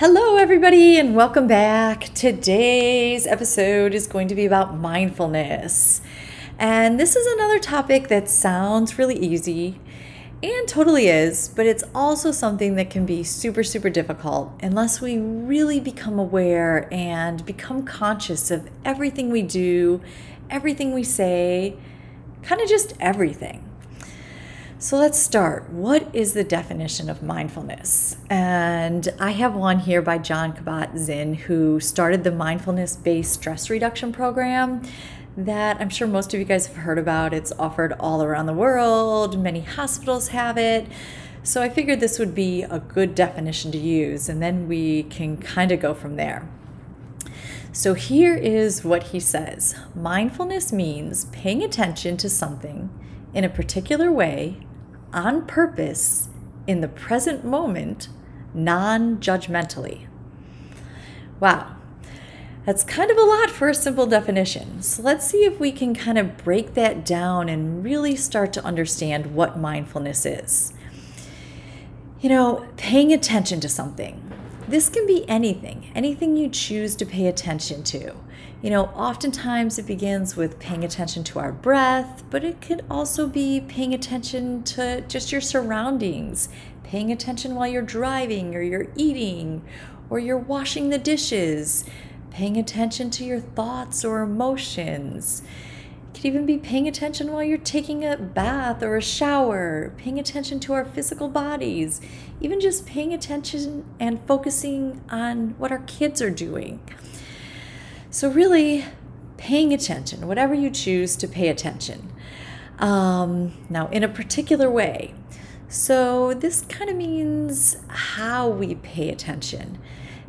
Hello, everybody, and welcome back. Today's episode is going to be about mindfulness. And this is another topic that sounds really easy and totally is, but it's also something that can be super, super difficult unless we really become aware and become conscious of everything we do, everything we say, kind of just everything. So let's start. What is the definition of mindfulness? And I have one here by Jon Kabat Zinn, who started the mindfulness based stress reduction program that I'm sure most of you guys have heard about. It's offered all around the world, many hospitals have it. So I figured this would be a good definition to use, and then we can kind of go from there. So here is what he says Mindfulness means paying attention to something in a particular way on purpose in the present moment, non judgmentally. Wow, that's kind of a lot for a simple definition. So let's see if we can kind of break that down and really start to understand what mindfulness is. You know, paying attention to something. This can be anything, anything you choose to pay attention to. You know, oftentimes it begins with paying attention to our breath, but it could also be paying attention to just your surroundings, paying attention while you're driving or you're eating or you're washing the dishes, paying attention to your thoughts or emotions. It could even be paying attention while you're taking a bath or a shower, paying attention to our physical bodies, even just paying attention and focusing on what our kids are doing. So, really paying attention, whatever you choose to pay attention. Um, now, in a particular way. So, this kind of means how we pay attention.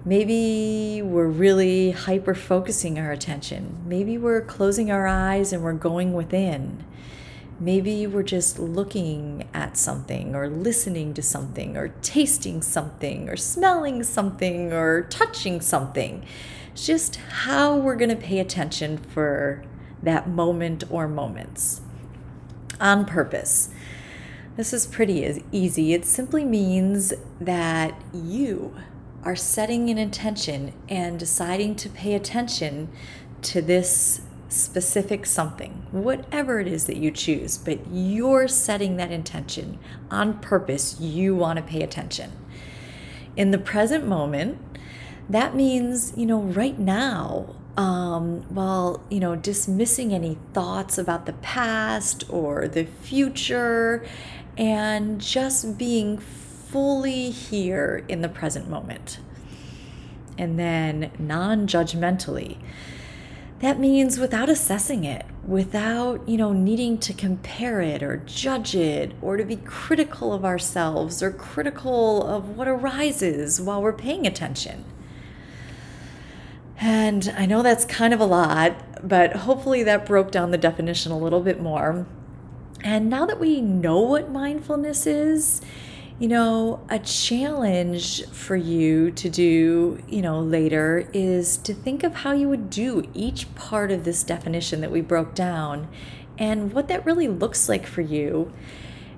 Maybe we're really hyper focusing our attention. Maybe we're closing our eyes and we're going within. Maybe we're just looking at something or listening to something or tasting something or smelling something or touching something just how we're going to pay attention for that moment or moments on purpose. This is pretty easy. It simply means that you are setting an intention and deciding to pay attention to this specific something, whatever it is that you choose, but you're setting that intention on purpose. You want to pay attention. In the present moment, that means, you know, right now, um, while, you know, dismissing any thoughts about the past or the future and just being fully here in the present moment. And then non judgmentally. That means without assessing it, without, you know, needing to compare it or judge it or to be critical of ourselves or critical of what arises while we're paying attention. And I know that's kind of a lot, but hopefully that broke down the definition a little bit more. And now that we know what mindfulness is, you know, a challenge for you to do, you know, later is to think of how you would do each part of this definition that we broke down and what that really looks like for you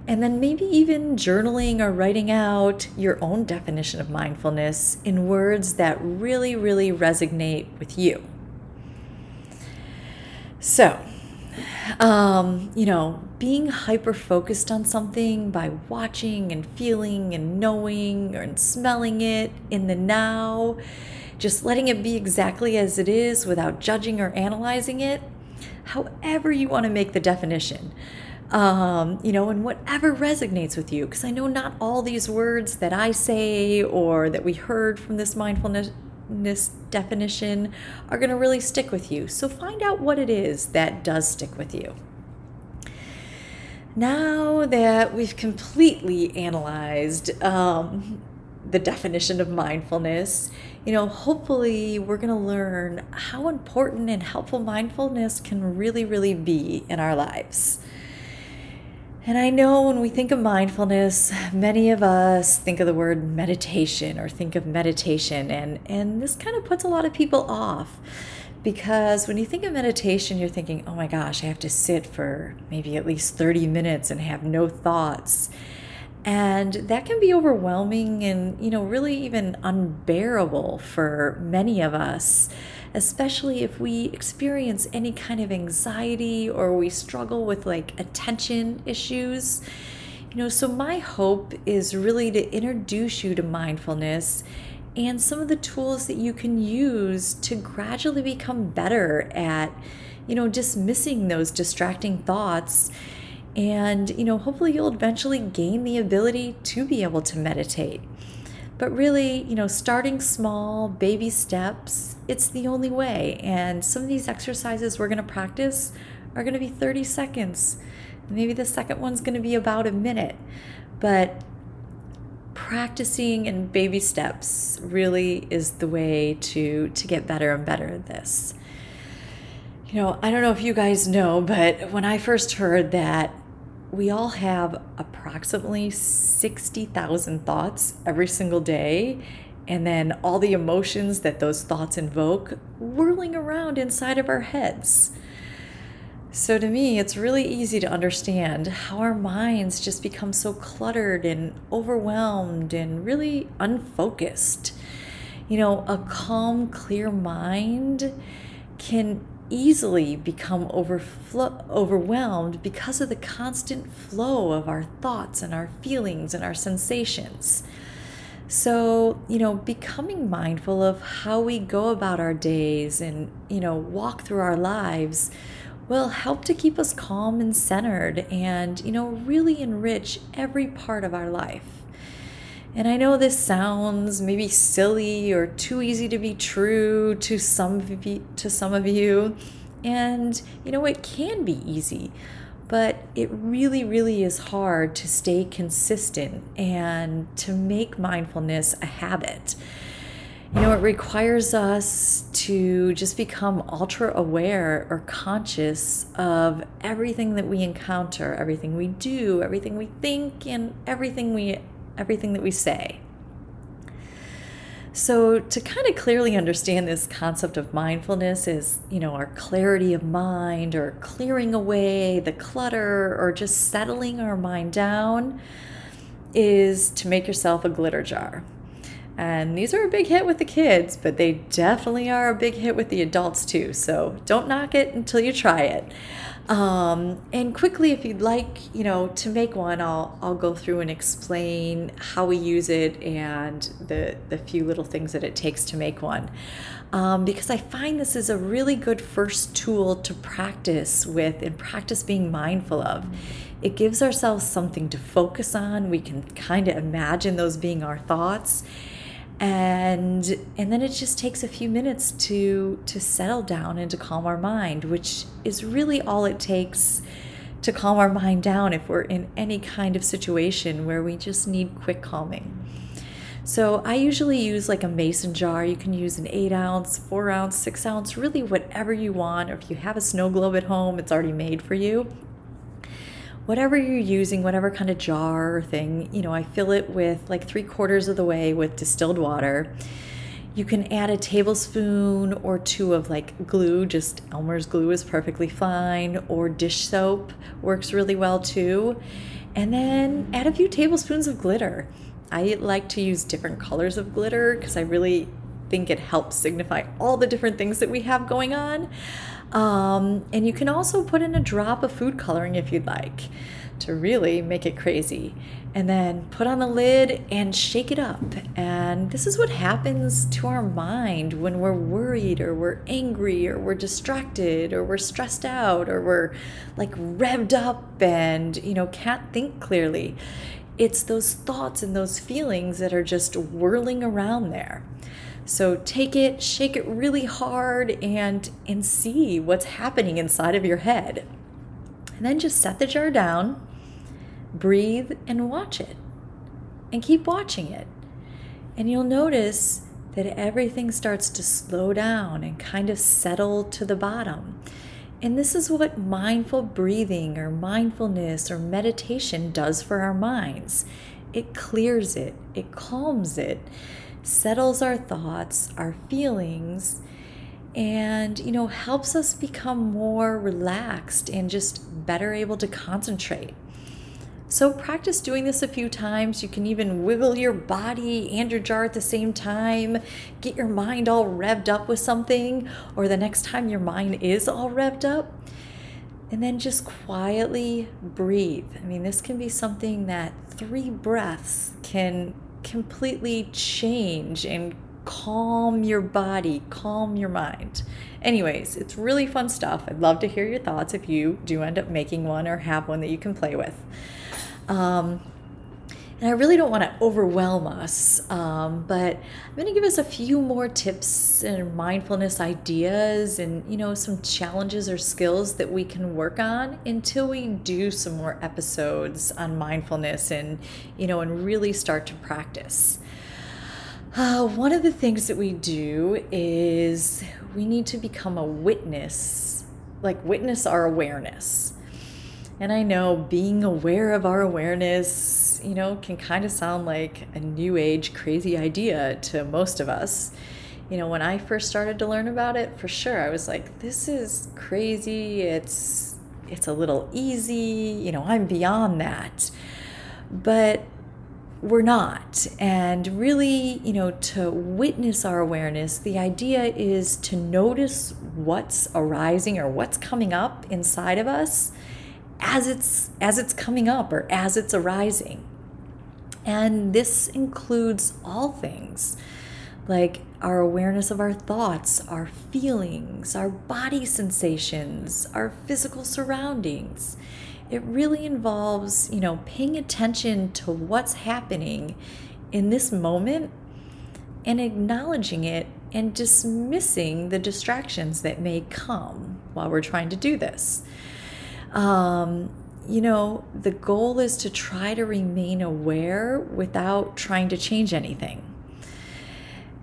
and then maybe even journaling or writing out your own definition of mindfulness in words that really, really resonate with you. So, um, you know, being hyper focused on something by watching and feeling and knowing and smelling it in the now, just letting it be exactly as it is without judging or analyzing it, however you want to make the definition um, you know, and whatever resonates with you. Because I know not all these words that I say or that we heard from this mindfulness definition are going to really stick with you. So find out what it is that does stick with you. Now that we've completely analyzed um, the definition of mindfulness, you know, hopefully we're going to learn how important and helpful mindfulness can really, really be in our lives. And I know when we think of mindfulness, many of us think of the word meditation or think of meditation, and, and this kind of puts a lot of people off because when you think of meditation, you're thinking, oh my gosh, I have to sit for maybe at least 30 minutes and have no thoughts. And that can be overwhelming and, you know, really even unbearable for many of us, especially if we experience any kind of anxiety or we struggle with like attention issues. You know, so my hope is really to introduce you to mindfulness and some of the tools that you can use to gradually become better at, you know, dismissing those distracting thoughts and, you know, hopefully you'll eventually gain the ability to be able to meditate. But really, you know, starting small, baby steps, it's the only way. And some of these exercises we're going to practice are going to be 30 seconds. Maybe the second one's going to be about a minute. But practicing in baby steps really is the way to to get better and better at this. You know, I don't know if you guys know, but when I first heard that we all have approximately 60,000 thoughts every single day. And then all the emotions that those thoughts invoke whirling around inside of our heads. So, to me, it's really easy to understand how our minds just become so cluttered and overwhelmed and really unfocused. You know, a calm, clear mind can easily become overflow, overwhelmed because of the constant flow of our thoughts and our feelings and our sensations. So, you know, becoming mindful of how we go about our days and, you know, walk through our lives will help to keep us calm and centered and, you know, really enrich every part of our life. And I know this sounds maybe silly or too easy to be true to some of you, to some of you. And you know, it can be easy, but it really really is hard to stay consistent and to make mindfulness a habit. You know, it requires us to just become ultra aware or conscious of everything that we encounter, everything we do, everything we think, and everything we everything that we say. So, to kind of clearly understand this concept of mindfulness is, you know, our clarity of mind or clearing away the clutter or just settling our mind down, is to make yourself a glitter jar. And these are a big hit with the kids, but they definitely are a big hit with the adults too. So, don't knock it until you try it. Um, and quickly, if you'd like, you know, to make one, I'll I'll go through and explain how we use it and the the few little things that it takes to make one. Um, because I find this is a really good first tool to practice with and practice being mindful of. It gives ourselves something to focus on. We can kind of imagine those being our thoughts and and then it just takes a few minutes to to settle down and to calm our mind which is really all it takes to calm our mind down if we're in any kind of situation where we just need quick calming. So i usually use like a mason jar. You can use an eight ounce four ounce six ounce really whatever you want. Or if you have a snow globe at home it's already made for you whatever you're using, whatever kind of jar or thing, you know, I fill it with like three quarters of the way with distilled water. You can add a tablespoon or two of like glue, just Elmer's glue is perfectly fine, or dish soap works really well too. And then add a few tablespoons of glitter. I like to use different colors of glitter because I really think it helps signify all the different things that we have going on. Um, and you can also put in a drop of food coloring if you'd like to really make it crazy. And then put on the lid and shake it up. And this is what happens to our mind when we're worried or we're angry or we're distracted or we're stressed out or we're like revved up and, you know, can't think clearly. It's those thoughts and those feelings that are just whirling around there. So take it, shake it really hard and and see what's happening inside of your head. And then just set the jar down, breathe and watch it. And keep watching it. And you'll notice that everything starts to slow down and kind of settle to the bottom. And this is what mindful breathing or mindfulness or meditation does for our minds. It clears it, it calms it, settles our thoughts, our feelings, and you know helps us become more relaxed and just better able to concentrate So practice doing this a few times. You can even wiggle your body and your jar at the same time. Get your mind all revved up with something, or the next time your mind is all revved up. And then just quietly breathe. I mean, this can be something that three breaths can completely change and calm your body, calm your mind. Anyways, it's really fun stuff. I'd love to hear your thoughts if you do end up making one or have one that you can play with. Um, and I really don't want to overwhelm us, um, but I'm going to give us a few more tips and mindfulness ideas and, you know, some challenges or skills that we can work on until we do some more episodes on mindfulness and, you know, and really start to practice. Uh, one of the things that we do is we need to become a witness, like witness our awareness. And I know being aware of our awareness, you know, can kind of sound like a new age crazy idea to most of us. You know, when I first started to learn about it, for sure, I was like, this is crazy. It's it's a little easy, you know, I'm beyond that. But we're not. And really, you know, to witness our awareness, the idea is to notice what's arising or what's coming up inside of us as it's as it's coming up or as it's arising. And this includes all things like our awareness of our thoughts, our feelings, our body sensations, our physical surroundings. It really involves, you know, paying attention to what's happening in this moment and acknowledging it and dismissing the distractions that may come while we're trying to do this. Um, you know, the goal is to try to remain aware without trying to change anything.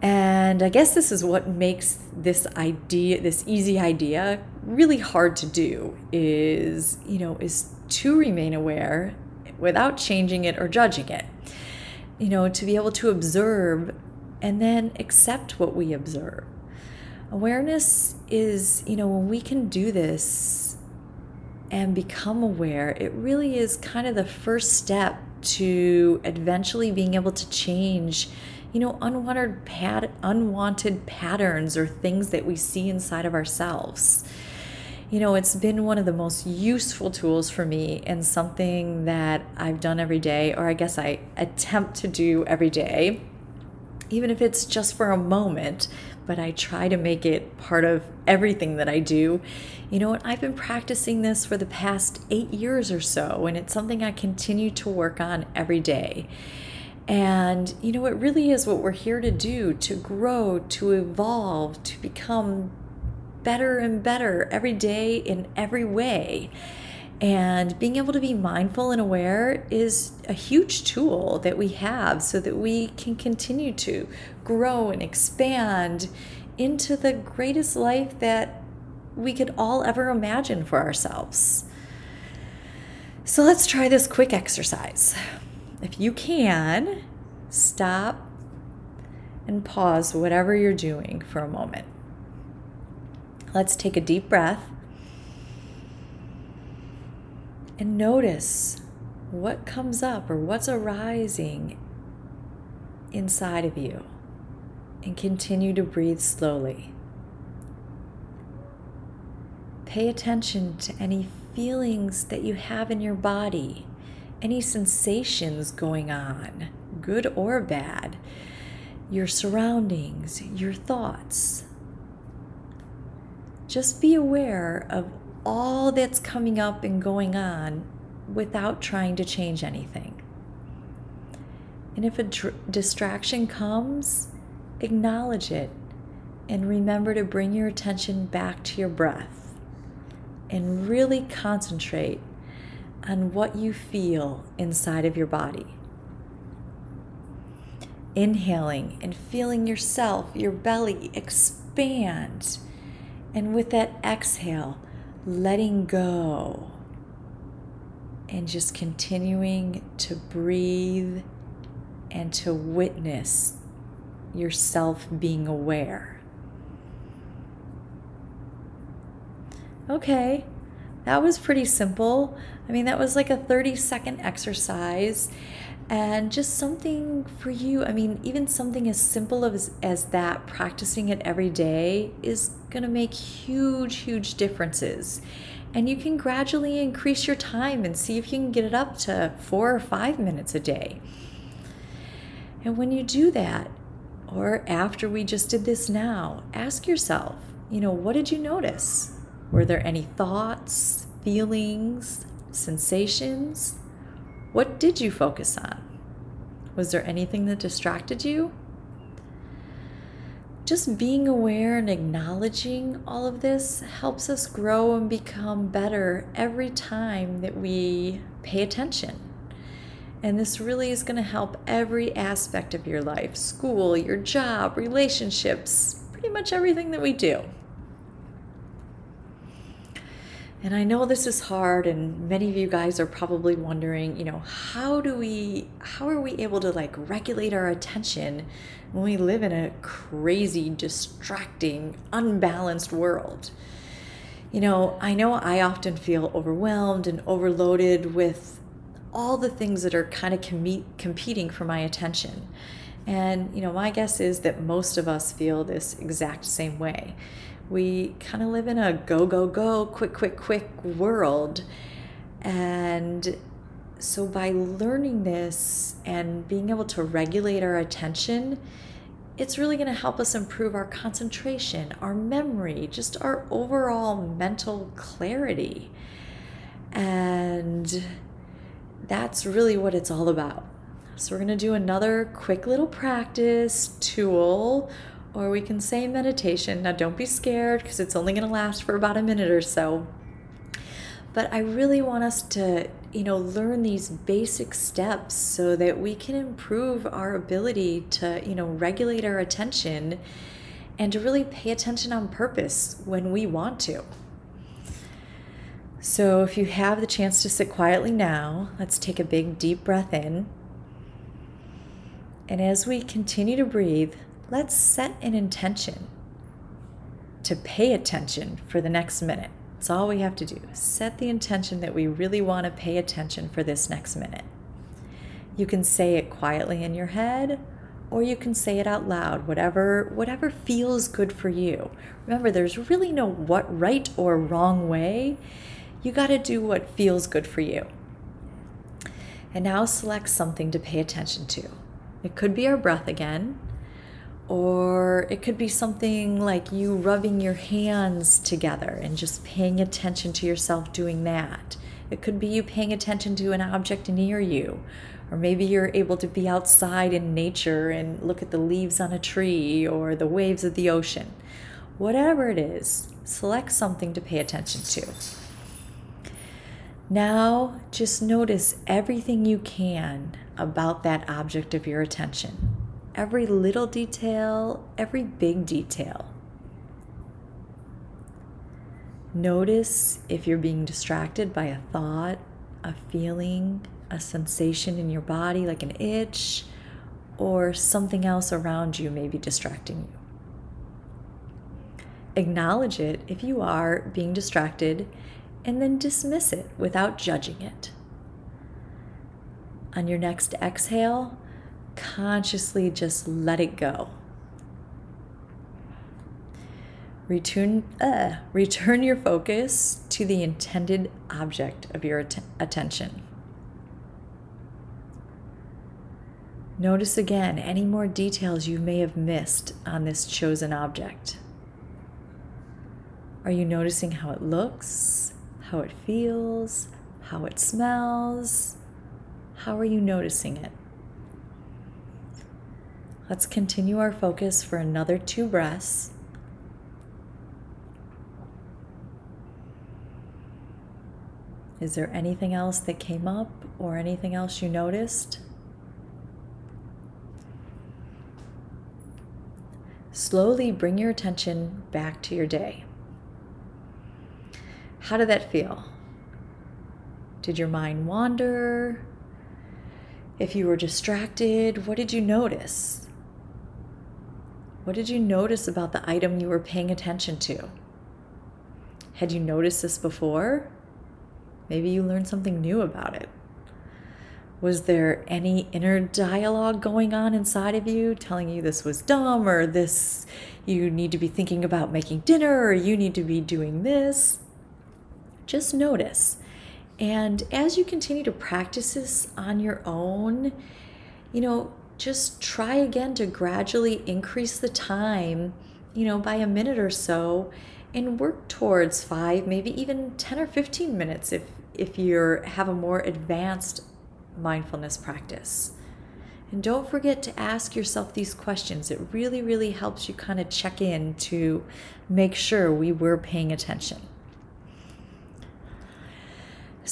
And I guess this is what makes this idea, this easy idea, really hard to do is, you know, is to remain aware without changing it or judging it. You know, to be able to observe and then accept what we observe. Awareness is, you know, when we can do this, and become aware, it really is kind of the first step to eventually being able to change you know unwanted pat- unwanted patterns or things that we see inside of ourselves. You know it's been one of the most useful tools for me and something that I've done every day or I guess I attempt to do every day even if it's just for a moment but I try to make it part of everything that I do. You know what? I've been practicing this for the past eight years or so, and it's something I continue to work on every day. And, you know, it really is what we're here to do to grow, to evolve, to become better and better every day in every way. And being able to be mindful and aware is a huge tool that we have so that we can continue to grow and expand into the greatest life that we could all ever imagine for ourselves. So let's try this quick exercise. If you can, stop and pause whatever you're doing for a moment. Let's take a deep breath and notice what comes up or what's arising inside of you and continue to breathe slowly. Pay attention to any feelings that you have in your body, any sensations going on, good or bad, your surroundings, your thoughts. Just be aware of all that's coming up and going on without trying to change anything. And if a distraction comes, acknowledge it and remember to bring your attention back to your breath and really concentrate on what you feel inside of your body. Inhaling and feeling yourself, your belly expand. And with that exhale, letting go and just continuing to breathe and to witness yourself being aware. Okay, That was pretty simple. I mean, that was like a 30 second exercise and just something for you. I mean, even something as simple as, as that, practicing it every day is going to make huge, huge differences. And you can gradually increase your time and see if you can get it up to four or five minutes a day. And when you do that, or after we just did this now, ask yourself, you know, what did you notice? Were there any thoughts, feelings, sensations? What did you focus on? Was there anything that distracted you? Just being aware and acknowledging all of this helps us grow and become better every time that we pay attention. And this really is going to help every aspect of your life school, your job, relationships, pretty much everything that we do. And I know this is hard and many of you guys are probably wondering, you know, how do we how are we able to like regulate our attention when we live in a crazy, distracting, unbalanced world? You know, I know I often feel overwhelmed and overloaded with all the things that are kind of com- competing for my attention. And, you know, my guess is that most of us feel this exact same way we kind of live in a go, go, go, quick, quick, quick world. And so, by learning this and being able to regulate our attention, it's really going to help us improve our concentration, our memory, just our overall mental clarity. And that's really what it's all about. So, we're going to do another quick little practice tool or we can say meditation. Now, don't be scared because it's only going to last for about a minute or so. But I really want us to, you know, learn these basic steps so that we can improve our ability to, you know, regulate our attention and to really pay attention on purpose when we want to. So, if you have the chance to sit quietly now, let's take a big deep breath in. And as we continue to breathe, let's set an intention to pay attention for the next minute. That's all we have to do. Set the intention that we really want to pay attention for this next minute. You can say it quietly in your head or you can say it out loud, whatever whatever feels good for you. Remember there's really no what right or wrong way. You got to do what feels good for you. And now select something to pay attention to. It could be our breath again. Or it could be something like you rubbing your hands together and just paying attention to yourself doing that. It could be you paying attention to an object near you. Or maybe you're able to be outside in nature and look at the leaves on a tree or the waves of the ocean. Whatever it is, select something to pay attention to. Now, just notice everything you can about that object of your attention every little detail, every big detail. Notice if you're being distracted by a thought, a feeling, a sensation in your body, like an itch, or something else around you may be distracting you. Acknowledge it if you are being distracted, and then dismiss it without judging it. On your next exhale, consciously just let it go. Return, uh, return your focus to the intended object of your att- attention. Notice again any more details you may have missed on this chosen object. Are you noticing how it looks, how it feels, how it smells? How are you noticing it? Let's continue our focus for another two breaths. Is there anything else that came up or anything else you noticed? Slowly bring your attention back to your day. How did that feel? Did your mind wander? If you were distracted, what did you notice? What did you notice about the item you were paying attention to? Had you noticed this before? Maybe you learned something new about it. Was there any inner dialogue going on inside of you telling you this was dumb or this you need to be thinking about making dinner or you need to be doing this? Just notice. And as you continue to practice this on your own, you know, just try again to gradually increase the time, you know, by a minute or so and work towards 5, maybe even 10 or 15 minutes if if you have a more advanced mindfulness practice. And don't forget to ask yourself these questions. It really, really helps you kind of check in to make sure we were paying attention.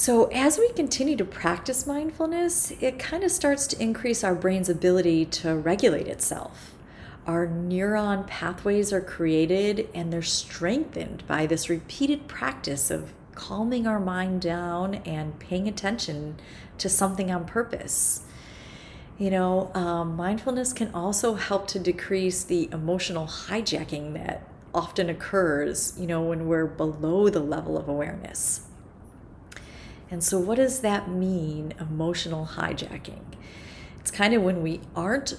So, as we continue to practice mindfulness, it kind of starts to increase our brain's ability to regulate itself. Our neuron pathways are created and they're strengthened by this repeated practice of calming our mind down and paying attention to something on purpose. You know, um, mindfulness can also help to decrease the emotional hijacking that often occurs, you know, when we're below the level of awareness. And so, what does that mean, emotional hijacking? It's kind of when we aren't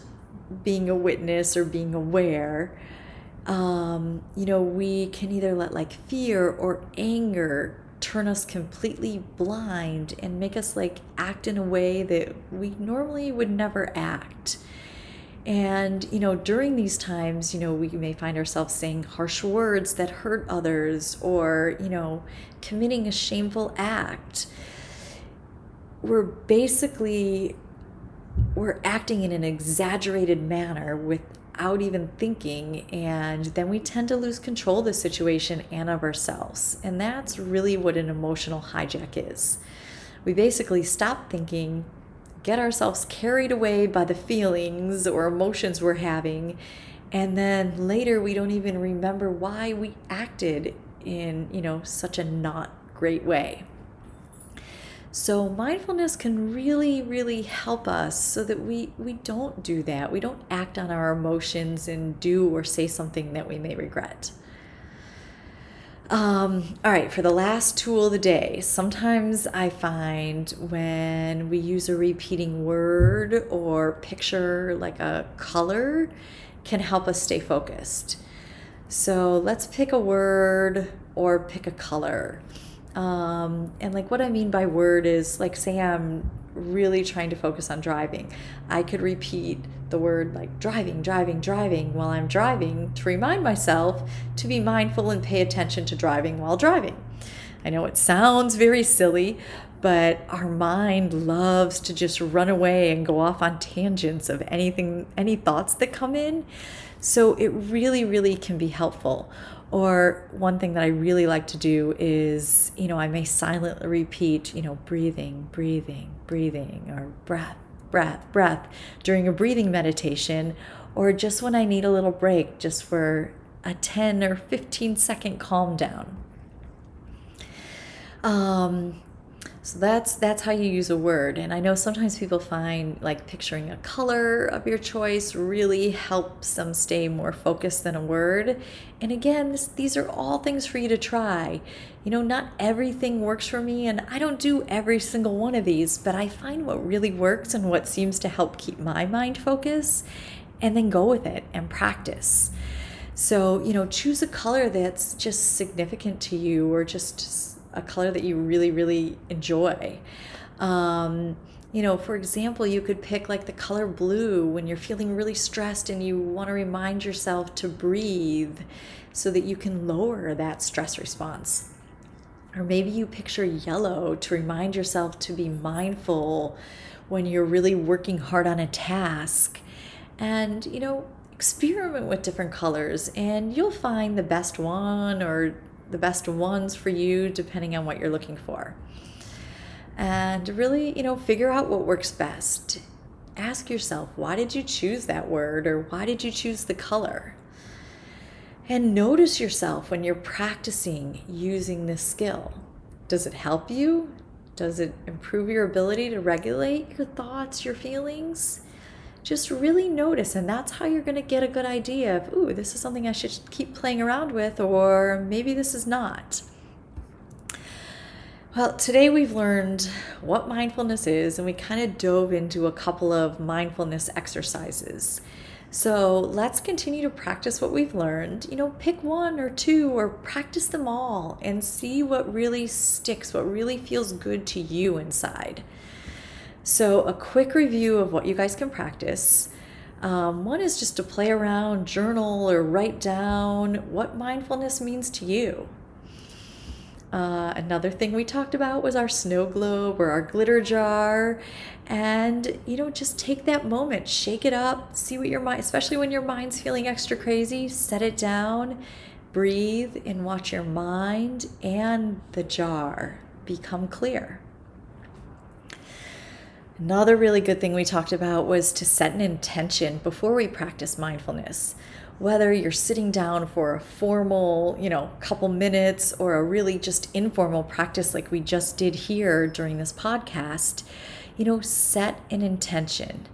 being a witness or being aware. Um, you know, we can either let like fear or anger turn us completely blind and make us like act in a way that we normally would never act. And, you know, during these times, you know, we may find ourselves saying harsh words that hurt others or, you know, committing a shameful act. We're basically we're acting in an exaggerated manner with without even thinking. And then we tend to lose control of the situation and of ourselves. And that's really what an emotional hijack is. We basically stop thinking, get ourselves carried away by the feelings or emotions we're having. And then later we don't even remember why we acted in, you know, such a not great way. So mindfulness can really, really help us so that we, we don't do that. We don't act on our emotions and do or say something that we may regret. Um, all right, for the last tool of the day, sometimes I find when we use a repeating word or picture like a color can help us stay focused. So let's pick a word or pick a color. Um, and like what I mean by word is like, say I'm really trying to focus on driving. I could repeat the word like driving, driving, driving while I'm driving to remind myself to be mindful and pay attention to driving while driving. I know it sounds very silly, but our mind loves to just run away and go off on tangents of anything, any thoughts that come in. So it really, really can be helpful. Or one thing that I really like to do is, you know, I may silently repeat, you know, breathing, breathing, breathing, or breath, breath, breath during a breathing meditation, or just when I need a little break, just for a 10 or 15 second calm down. Um, so that's that's how you use a word. And I know sometimes people find like picturing a color of your choice really helps them stay more focused than a word. And again, this, these are all things for you to try. You know, not everything works for me and I don't do every single one of these, but I find what really works and what seems to help keep my mind focused and then go with it and practice. So, you know, choose a color that's just significant to you or just a color that you really, really enjoy. Um, you know, for example, you could pick like the color blue when you're feeling really stressed and you want to remind yourself to breathe so that you can lower that stress response. Or maybe you picture yellow to remind yourself to be mindful when you're really working hard on a task. And, you know, experiment with different colors and you'll find the best one or the best ones for you depending on what you're looking for. And really, you know, figure out what works best. Ask yourself, why did you choose that word or why did you choose the color? And notice yourself when you're practicing using this skill. Does it help you? Does it improve your ability to regulate your thoughts, your feelings? Just really notice and that's how you're going to get a good idea of ooh this is something i should keep playing around with or maybe this is not Well, today we've learned what mindfulness is, and we kind of dove into a couple of mindfulness exercises. So let's continue to practice what we've learned. You know, pick one or two or practice them all and see what really sticks, what really feels good to you inside. So, a quick review of what you guys can practice. Um, one is just to play around, journal, or write down what mindfulness means to you. Uh, another thing we talked about was our snow globe or our glitter jar. And, you know, just take that moment, shake it up, see what your mind, especially when your mind's feeling extra crazy, set it down, breathe, and watch your mind and the jar become clear. Another really good thing we talked about was to set an intention before we practice mindfulness. Whether you're sitting down for a formal, you know, couple minutes or a really just informal practice like we just did here during this podcast, you know, set an intention.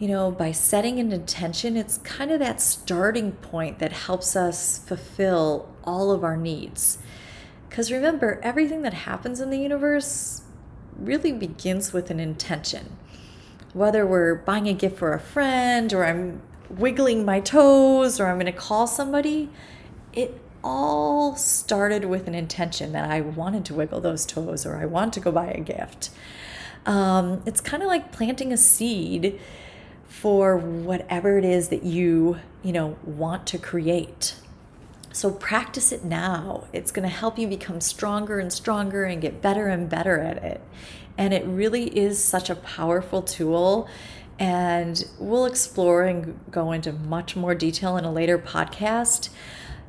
You know, by setting an intention, it's kind of that starting point that helps us fulfill all of our needs. Because remember, everything that happens in the universe really begins with an intention. Whether we're buying a gift for a friend, or I'm wiggling my toes, or I'm going to call somebody, it all started with an intention that I wanted to wiggle those toes or I want to go buy a gift. Um, it's kind of like planting a seed for whatever it is that you, you know, want to create. So practice it now. It's going to help you become stronger and stronger and get better and better at it. And it really is such a powerful tool. And we'll explore and go into much more detail in a later podcast.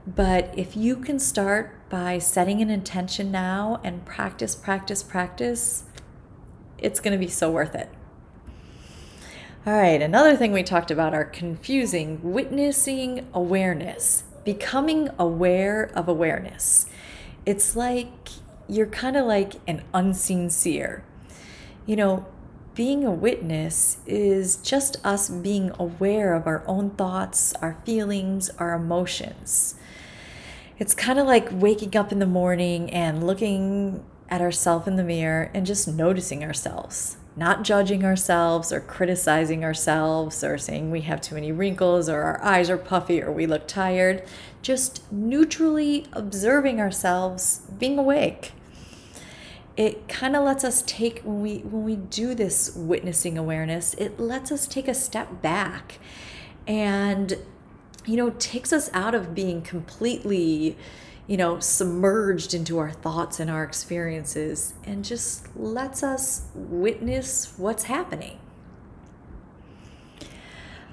But if you can start by setting an intention now and practice, practice, practice, it's going to be so worth it. All right, another thing we talked about are confusing witnessing awareness becoming aware of awareness. It's like you're kind of like an unseen seer. You know, being a witness is just us being aware of our own thoughts, our feelings, our emotions. It's kind of like waking up in the morning and looking at ourselves in the mirror and just noticing ourselves not judging ourselves or criticizing ourselves or saying we have too many wrinkles or our eyes are puffy or we look tired, just neutrally observing ourselves, being awake. It kind of lets us take when we when we do this witnessing awareness, it lets us take a step back and you know, takes us out of being completely you know, submerged into our thoughts and our experiences and just lets us witness what's happening.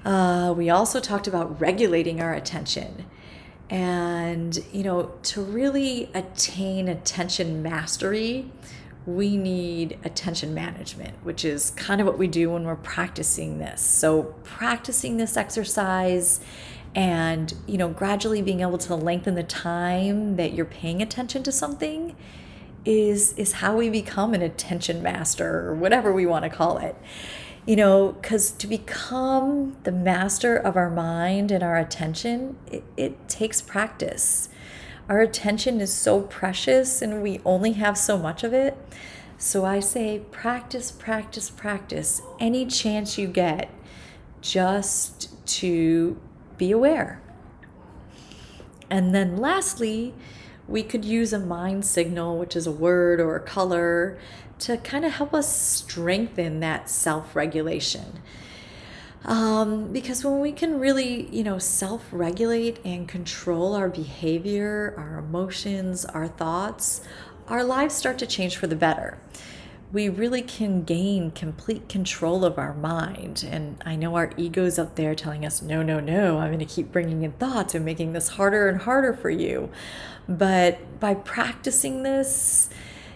Uh, we also talked about regulating our attention. And, you know, to really attain attention mastery, we need attention management, which is kind of what we do when we're practicing this. So, practicing this exercise and you know gradually being able to lengthen the time that you're paying attention to something is is how we become an attention master or whatever we want to call it. You know because to become the master of our mind and our attention it, it takes practice. Our attention is so precious and we only have so much of it. So i say practice practice practice. Any chance you get just to be aware. And then lastly, we could use a mind signal, which is a word or a color, to kind of help us strengthen that self regulation. Um, because when we can really, you know, self regulate and control our behavior, our emotions, our thoughts, our lives start to change for the better we really can gain complete control of our mind. And I know our ego's up there telling us, no, no, no, I'm going to keep bringing in thoughts and making this harder and harder for you. But by practicing this,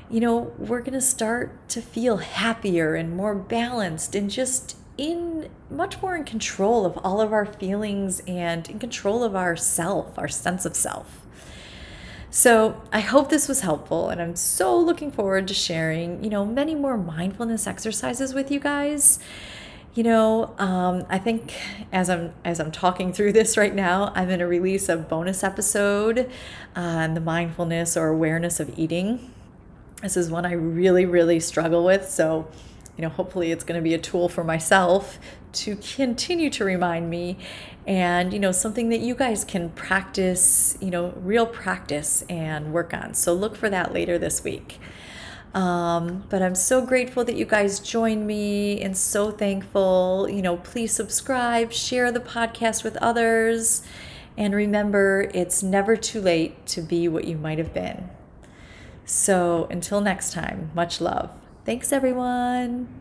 you know, we're going to start to feel happier and more balanced and just in much more in control of all of our feelings and in control of our self, our sense of self. So I hope this was helpful, and I'm so looking forward to sharing, you know, many more mindfulness exercises with you guys. You know, um, I think as I'm as I'm talking through this right now, I'm going to release a bonus episode on the mindfulness or awareness of eating. This is one I really, really struggle with. So, you know, hopefully it's going to be a tool for myself to continue to remind me and, you know, something that you guys can practice, you know, real practice and work on. So look for that later this week. Um, but I'm so grateful that you guys joined me and so thankful. You know, please subscribe, share the podcast with others, and remember it's never too late to be what you might have been. So until next time, much love. Thanks, everyone.